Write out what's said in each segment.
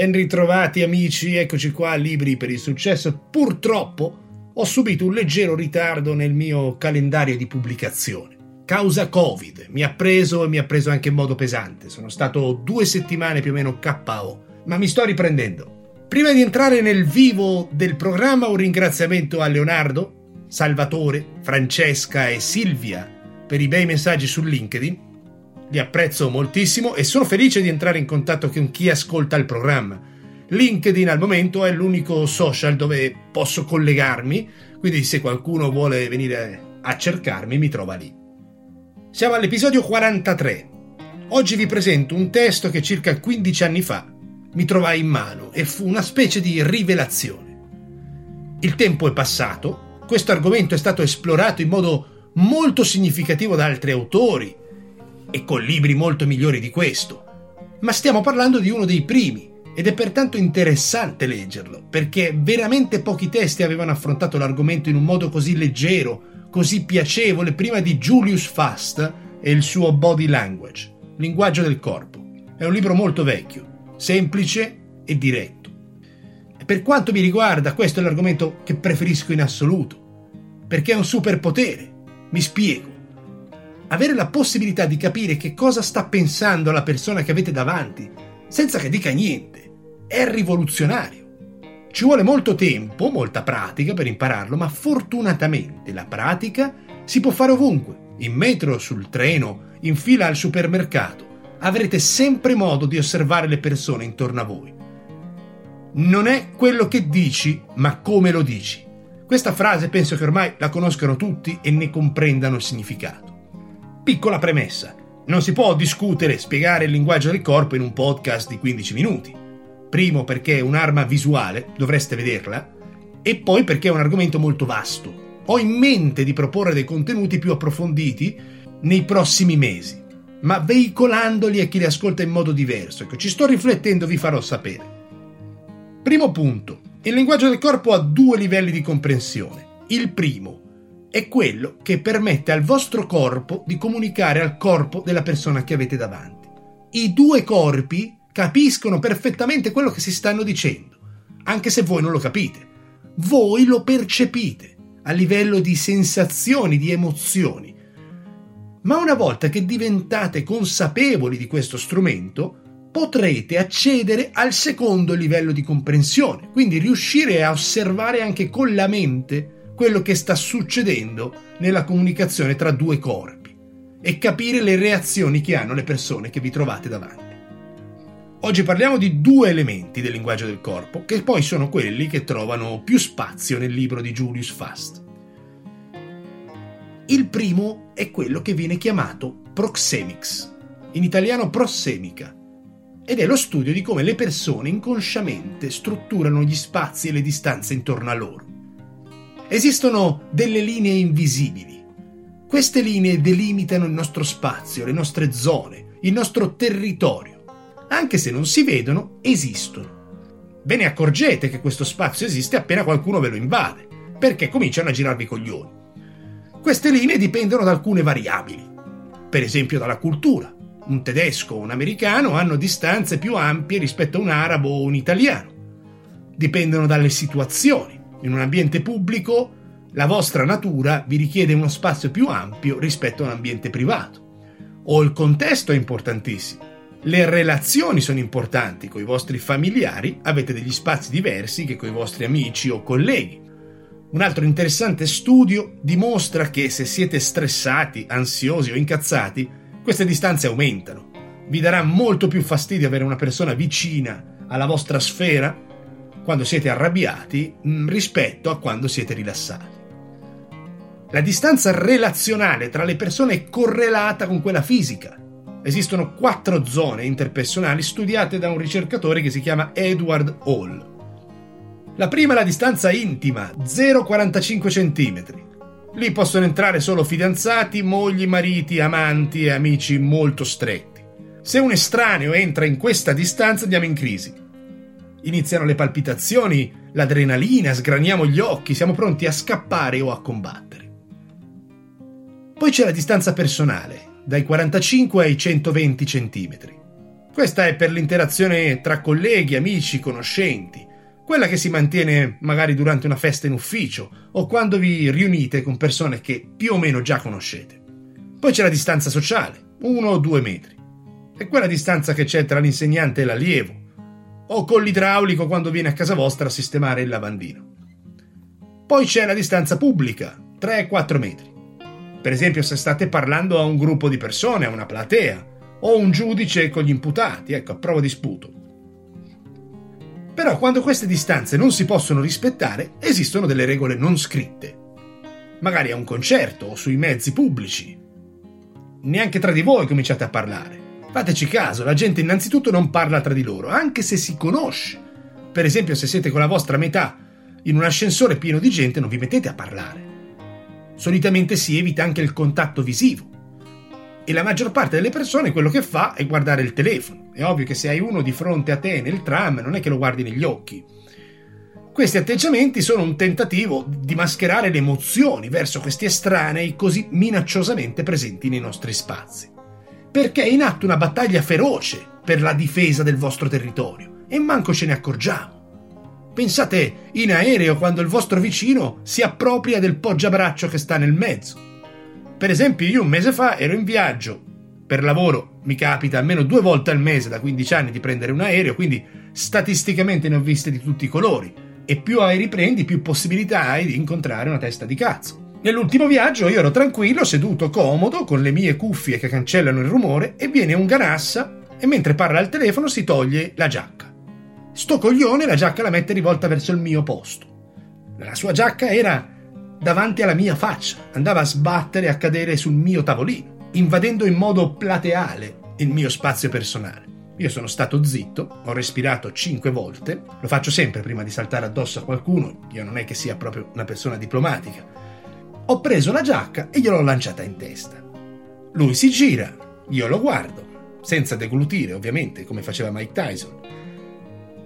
Ben ritrovati amici, eccoci qua, libri per il successo. Purtroppo ho subito un leggero ritardo nel mio calendario di pubblicazione. Causa Covid, mi ha preso e mi ha preso anche in modo pesante. Sono stato due settimane più o meno KO, ma mi sto riprendendo. Prima di entrare nel vivo del programma, un ringraziamento a Leonardo, Salvatore, Francesca e Silvia per i bei messaggi su LinkedIn li apprezzo moltissimo e sono felice di entrare in contatto con chi ascolta il programma. LinkedIn al momento è l'unico social dove posso collegarmi, quindi se qualcuno vuole venire a cercarmi mi trova lì. Siamo all'episodio 43. Oggi vi presento un testo che circa 15 anni fa mi trovai in mano e fu una specie di rivelazione. Il tempo è passato, questo argomento è stato esplorato in modo molto significativo da altri autori, e con libri molto migliori di questo. Ma stiamo parlando di uno dei primi ed è pertanto interessante leggerlo, perché veramente pochi testi avevano affrontato l'argomento in un modo così leggero, così piacevole prima di Julius Fast e il suo Body Language, linguaggio del corpo. È un libro molto vecchio, semplice e diretto. Per quanto mi riguarda, questo è l'argomento che preferisco in assoluto, perché è un superpotere. Mi spiego avere la possibilità di capire che cosa sta pensando la persona che avete davanti, senza che dica niente, è rivoluzionario. Ci vuole molto tempo, molta pratica per impararlo, ma fortunatamente la pratica si può fare ovunque, in metro, sul treno, in fila al supermercato. Avrete sempre modo di osservare le persone intorno a voi. Non è quello che dici, ma come lo dici. Questa frase penso che ormai la conoscano tutti e ne comprendano il significato. Piccola premessa. Non si può discutere e spiegare il linguaggio del corpo in un podcast di 15 minuti. Primo perché è un'arma visuale, dovreste vederla, e poi perché è un argomento molto vasto. Ho in mente di proporre dei contenuti più approfonditi nei prossimi mesi, ma veicolandoli a chi li ascolta in modo diverso. Ecco, ci sto riflettendo, vi farò sapere. Primo punto. Il linguaggio del corpo ha due livelli di comprensione. Il primo, è quello che permette al vostro corpo di comunicare al corpo della persona che avete davanti. I due corpi capiscono perfettamente quello che si stanno dicendo, anche se voi non lo capite. Voi lo percepite a livello di sensazioni, di emozioni. Ma una volta che diventate consapevoli di questo strumento, potrete accedere al secondo livello di comprensione, quindi riuscire a osservare anche con la mente quello che sta succedendo nella comunicazione tra due corpi e capire le reazioni che hanno le persone che vi trovate davanti. Oggi parliamo di due elementi del linguaggio del corpo, che poi sono quelli che trovano più spazio nel libro di Julius Fast. Il primo è quello che viene chiamato proxemics, in italiano prossemica, ed è lo studio di come le persone inconsciamente strutturano gli spazi e le distanze intorno a loro. Esistono delle linee invisibili. Queste linee delimitano il nostro spazio, le nostre zone, il nostro territorio. Anche se non si vedono, esistono. Ve ne accorgete che questo spazio esiste appena qualcuno ve lo invade, perché cominciano a girarvi i coglioni. Queste linee dipendono da alcune variabili, per esempio dalla cultura. Un tedesco o un americano hanno distanze più ampie rispetto a un arabo o un italiano. Dipendono dalle situazioni in un ambiente pubblico la vostra natura vi richiede uno spazio più ampio rispetto a un ambiente privato. O il contesto è importantissimo. Le relazioni sono importanti, con i vostri familiari avete degli spazi diversi che con i vostri amici o colleghi. Un altro interessante studio dimostra che se siete stressati, ansiosi o incazzati, queste distanze aumentano. Vi darà molto più fastidio avere una persona vicina alla vostra sfera quando siete arrabbiati mm, rispetto a quando siete rilassati. La distanza relazionale tra le persone è correlata con quella fisica. Esistono quattro zone interpersonali studiate da un ricercatore che si chiama Edward Hall. La prima è la distanza intima, 0,45 cm. Lì possono entrare solo fidanzati, mogli, mariti, amanti e amici molto stretti. Se un estraneo entra in questa distanza andiamo in crisi. Iniziano le palpitazioni, l'adrenalina, sgraniamo gli occhi, siamo pronti a scappare o a combattere. Poi c'è la distanza personale, dai 45 ai 120 cm. Questa è per l'interazione tra colleghi, amici, conoscenti, quella che si mantiene magari durante una festa in ufficio o quando vi riunite con persone che più o meno già conoscete. Poi c'è la distanza sociale, uno o due metri. È quella distanza che c'è tra l'insegnante e l'allievo, o con l'idraulico quando viene a casa vostra a sistemare il lavandino. Poi c'è la distanza pubblica, 3-4 metri. Per esempio se state parlando a un gruppo di persone, a una platea, o un giudice con gli imputati, ecco, a prova di sputo. Però quando queste distanze non si possono rispettare, esistono delle regole non scritte. Magari a un concerto o sui mezzi pubblici. Neanche tra di voi cominciate a parlare. Fateci caso, la gente innanzitutto non parla tra di loro, anche se si conosce. Per esempio, se siete con la vostra metà in un ascensore pieno di gente, non vi mettete a parlare. Solitamente si evita anche il contatto visivo e la maggior parte delle persone quello che fa è guardare il telefono. È ovvio che se hai uno di fronte a te nel tram non è che lo guardi negli occhi. Questi atteggiamenti sono un tentativo di mascherare le emozioni verso questi estranei così minacciosamente presenti nei nostri spazi. Perché è in atto una battaglia feroce per la difesa del vostro territorio e manco ce ne accorgiamo. Pensate in aereo quando il vostro vicino si appropria del poggiabraccio che sta nel mezzo per esempio, io un mese fa ero in viaggio per lavoro, mi capita almeno due volte al mese da 15 anni di prendere un aereo, quindi statisticamente ne ho viste di tutti i colori. E più aerei prendi, più possibilità hai di incontrare una testa di cazzo. Nell'ultimo viaggio io ero tranquillo, seduto comodo, con le mie cuffie che cancellano il rumore, e viene un ganassa e mentre parla al telefono si toglie la giacca. Sto coglione la giacca la mette rivolta verso il mio posto. La sua giacca era davanti alla mia faccia, andava a sbattere e a cadere sul mio tavolino, invadendo in modo plateale il mio spazio personale. Io sono stato zitto, ho respirato cinque volte, lo faccio sempre prima di saltare addosso a qualcuno, io non è che sia proprio una persona diplomatica. Ho preso la giacca e gliel'ho lanciata in testa. Lui si gira, io lo guardo, senza deglutire ovviamente, come faceva Mike Tyson.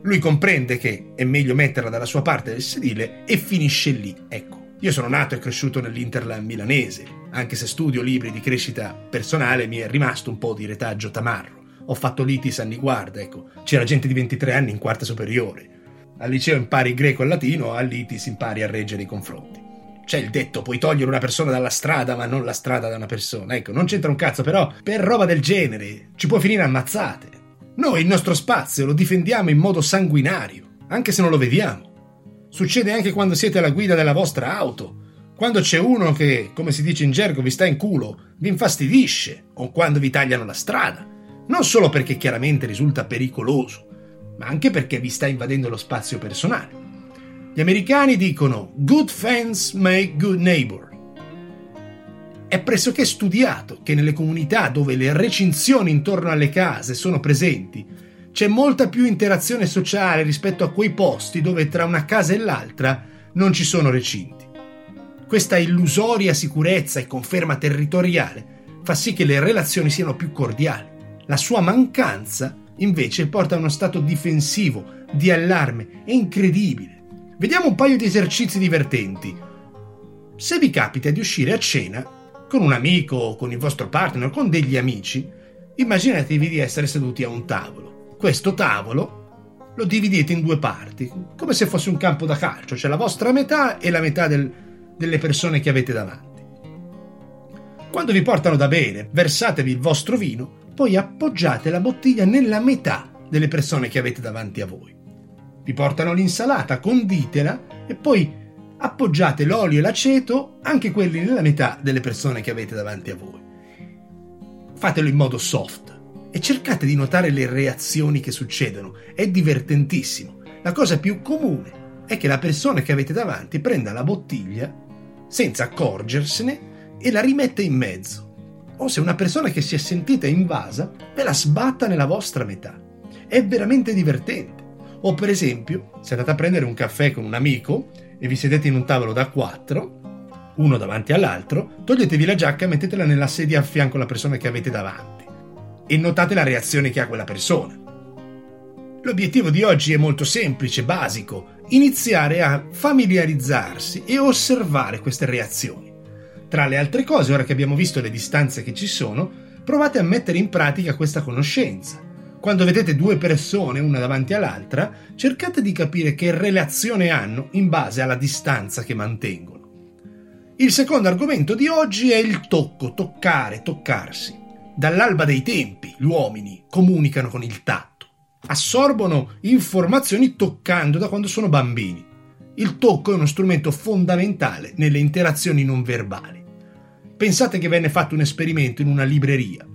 Lui comprende che è meglio metterla dalla sua parte del sedile e finisce lì, ecco. Io sono nato e cresciuto nell'Interland milanese, anche se studio libri di crescita personale mi è rimasto un po' di retaggio tamarro. Ho fatto l'ITIS anni guarda, ecco, c'era gente di 23 anni in quarta superiore. Al liceo impari greco e latino, all'ITIS impari a reggere i confronti. C'è il detto, puoi togliere una persona dalla strada, ma non la strada da una persona. Ecco, non c'entra un cazzo, però per roba del genere ci può finire ammazzate. Noi il nostro spazio lo difendiamo in modo sanguinario, anche se non lo vediamo. Succede anche quando siete alla guida della vostra auto. Quando c'è uno che, come si dice in gergo, vi sta in culo, vi infastidisce, o quando vi tagliano la strada. Non solo perché chiaramente risulta pericoloso, ma anche perché vi sta invadendo lo spazio personale. Gli americani dicono good fence make good neighbor. È pressoché studiato che nelle comunità dove le recinzioni intorno alle case sono presenti, c'è molta più interazione sociale rispetto a quei posti dove tra una casa e l'altra non ci sono recinti. Questa illusoria sicurezza e conferma territoriale fa sì che le relazioni siano più cordiali. La sua mancanza invece porta a uno stato difensivo, di allarme, è incredibile. Vediamo un paio di esercizi divertenti. Se vi capita di uscire a cena con un amico, con il vostro partner, con degli amici, immaginatevi di essere seduti a un tavolo questo tavolo lo dividete in due parti, come se fosse un campo da calcio, c'è la vostra metà e la metà del, delle persone che avete davanti. Quando vi portano da bere, versatevi il vostro vino, poi appoggiate la bottiglia nella metà delle persone che avete davanti a voi. Vi portano l'insalata, conditela e poi appoggiate l'olio e l'aceto, anche quelli nella metà delle persone che avete davanti a voi. Fatelo in modo soft, e cercate di notare le reazioni che succedono. È divertentissimo. La cosa più comune è che la persona che avete davanti prenda la bottiglia senza accorgersene e la rimette in mezzo. O se una persona che si è sentita invasa, ve la sbatta nella vostra metà. È veramente divertente. O per esempio, se andate a prendere un caffè con un amico e vi sedete in un tavolo da quattro, uno davanti all'altro, toglietevi la giacca e mettetela nella sedia a fianco alla persona che avete davanti e notate la reazione che ha quella persona. L'obiettivo di oggi è molto semplice, basico, iniziare a familiarizzarsi e osservare queste reazioni. Tra le altre cose, ora che abbiamo visto le distanze che ci sono, provate a mettere in pratica questa conoscenza. Quando vedete due persone una davanti all'altra, cercate di capire che relazione hanno in base alla distanza che mantengono. Il secondo argomento di oggi è il tocco, toccare, toccarsi. Dall'alba dei tempi gli uomini comunicano con il tatto, assorbono informazioni toccando da quando sono bambini. Il tocco è uno strumento fondamentale nelle interazioni non verbali. Pensate che venne fatto un esperimento in una libreria.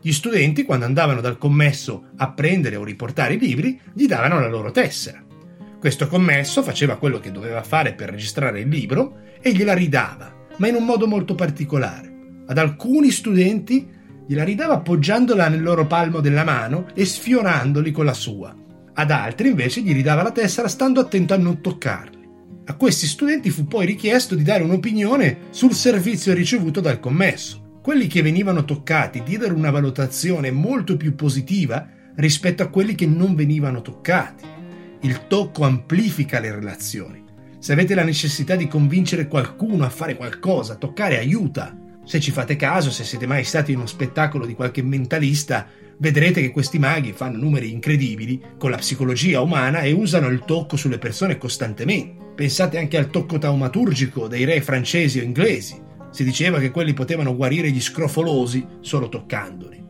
Gli studenti, quando andavano dal commesso a prendere o riportare i libri, gli davano la loro tessera. Questo commesso faceva quello che doveva fare per registrare il libro e gliela ridava, ma in un modo molto particolare. Ad alcuni studenti gliela ridava appoggiandola nel loro palmo della mano e sfiorandoli con la sua. Ad altri invece gli ridava la tessera stando attento a non toccarli. A questi studenti fu poi richiesto di dare un'opinione sul servizio ricevuto dal commesso. Quelli che venivano toccati diedero una valutazione molto più positiva rispetto a quelli che non venivano toccati. Il tocco amplifica le relazioni. Se avete la necessità di convincere qualcuno a fare qualcosa, toccare aiuta. Se ci fate caso, se siete mai stati in uno spettacolo di qualche mentalista, vedrete che questi maghi fanno numeri incredibili con la psicologia umana e usano il tocco sulle persone costantemente. Pensate anche al tocco taumaturgico dei re francesi o inglesi. Si diceva che quelli potevano guarire gli scrofolosi solo toccandoli.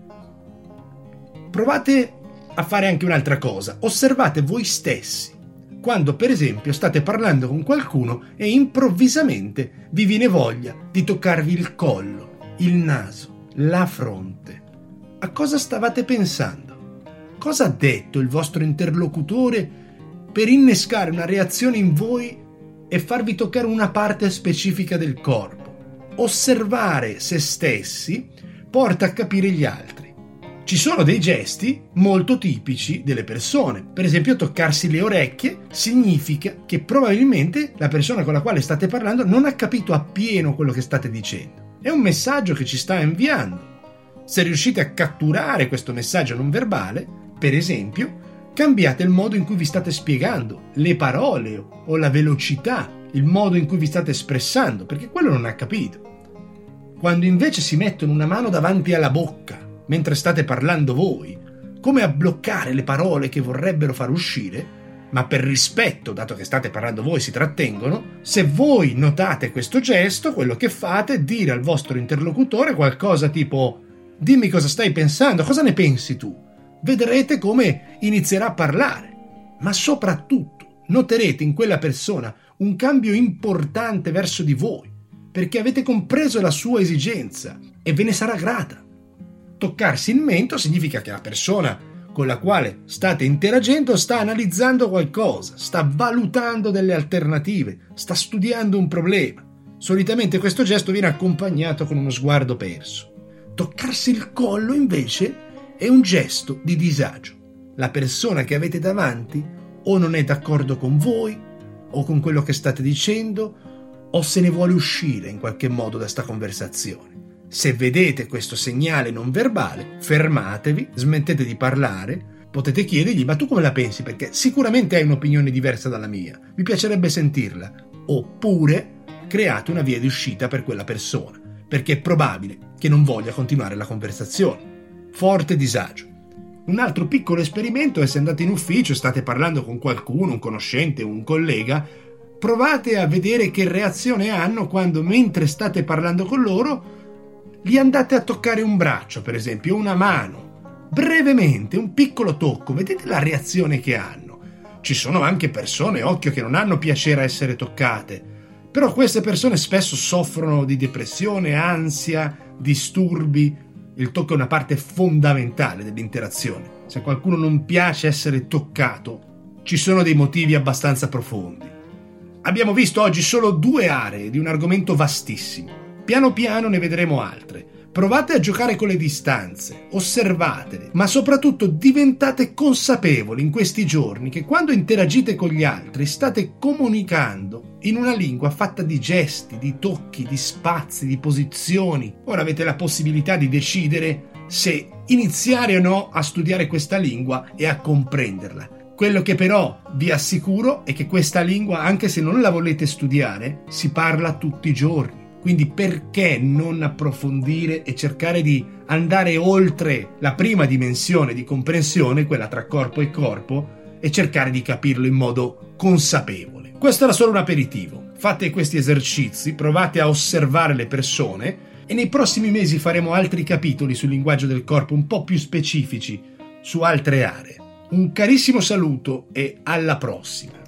Provate a fare anche un'altra cosa. Osservate voi stessi quando per esempio state parlando con qualcuno e improvvisamente vi viene voglia di toccarvi il collo, il naso, la fronte. A cosa stavate pensando? Cosa ha detto il vostro interlocutore per innescare una reazione in voi e farvi toccare una parte specifica del corpo? Osservare se stessi porta a capire gli altri. Ci sono dei gesti molto tipici delle persone. Per esempio, toccarsi le orecchie significa che probabilmente la persona con la quale state parlando non ha capito appieno quello che state dicendo. È un messaggio che ci sta inviando. Se riuscite a catturare questo messaggio non verbale, per esempio, cambiate il modo in cui vi state spiegando, le parole o la velocità, il modo in cui vi state espressando, perché quello non ha capito. Quando invece si mettono una mano davanti alla bocca mentre state parlando voi, come a bloccare le parole che vorrebbero far uscire, ma per rispetto, dato che state parlando voi, si trattengono, se voi notate questo gesto, quello che fate è dire al vostro interlocutore qualcosa tipo dimmi cosa stai pensando, cosa ne pensi tu? Vedrete come inizierà a parlare, ma soprattutto noterete in quella persona un cambio importante verso di voi, perché avete compreso la sua esigenza e ve ne sarà grata. Toccarsi il mento significa che la persona con la quale state interagendo sta analizzando qualcosa, sta valutando delle alternative, sta studiando un problema. Solitamente questo gesto viene accompagnato con uno sguardo perso. Toccarsi il collo invece è un gesto di disagio. La persona che avete davanti o non è d'accordo con voi o con quello che state dicendo o se ne vuole uscire in qualche modo da sta conversazione. Se vedete questo segnale non verbale, fermatevi, smettete di parlare, potete chiedergli ma tu come la pensi? Perché sicuramente hai un'opinione diversa dalla mia, mi piacerebbe sentirla. Oppure create una via di uscita per quella persona, perché è probabile che non voglia continuare la conversazione. Forte disagio. Un altro piccolo esperimento è se andate in ufficio, state parlando con qualcuno, un conoscente, un collega, provate a vedere che reazione hanno quando mentre state parlando con loro gli andate a toccare un braccio, per esempio, una mano, brevemente, un piccolo tocco, vedete la reazione che hanno. Ci sono anche persone, occhio, che non hanno piacere a essere toccate, però queste persone spesso soffrono di depressione, ansia, disturbi. Il tocco è una parte fondamentale dell'interazione. Se a qualcuno non piace essere toccato, ci sono dei motivi abbastanza profondi. Abbiamo visto oggi solo due aree di un argomento vastissimo. Piano piano ne vedremo altre. Provate a giocare con le distanze, osservatele, ma soprattutto diventate consapevoli in questi giorni che quando interagite con gli altri state comunicando in una lingua fatta di gesti, di tocchi, di spazi, di posizioni. Ora avete la possibilità di decidere se iniziare o no a studiare questa lingua e a comprenderla. Quello che però vi assicuro è che questa lingua, anche se non la volete studiare, si parla tutti i giorni Quindi perché non approfondire e cercare di andare oltre la prima dimensione di comprensione, quella tra corpo e corpo, e cercare di capirlo in modo consapevole. Questo era solo un aperitivo. Fate questi esercizi, provate a osservare le persone e nei prossimi mesi faremo altri capitoli sul linguaggio del corpo un po' più specifici su altre aree. Un carissimo saluto e alla prossima.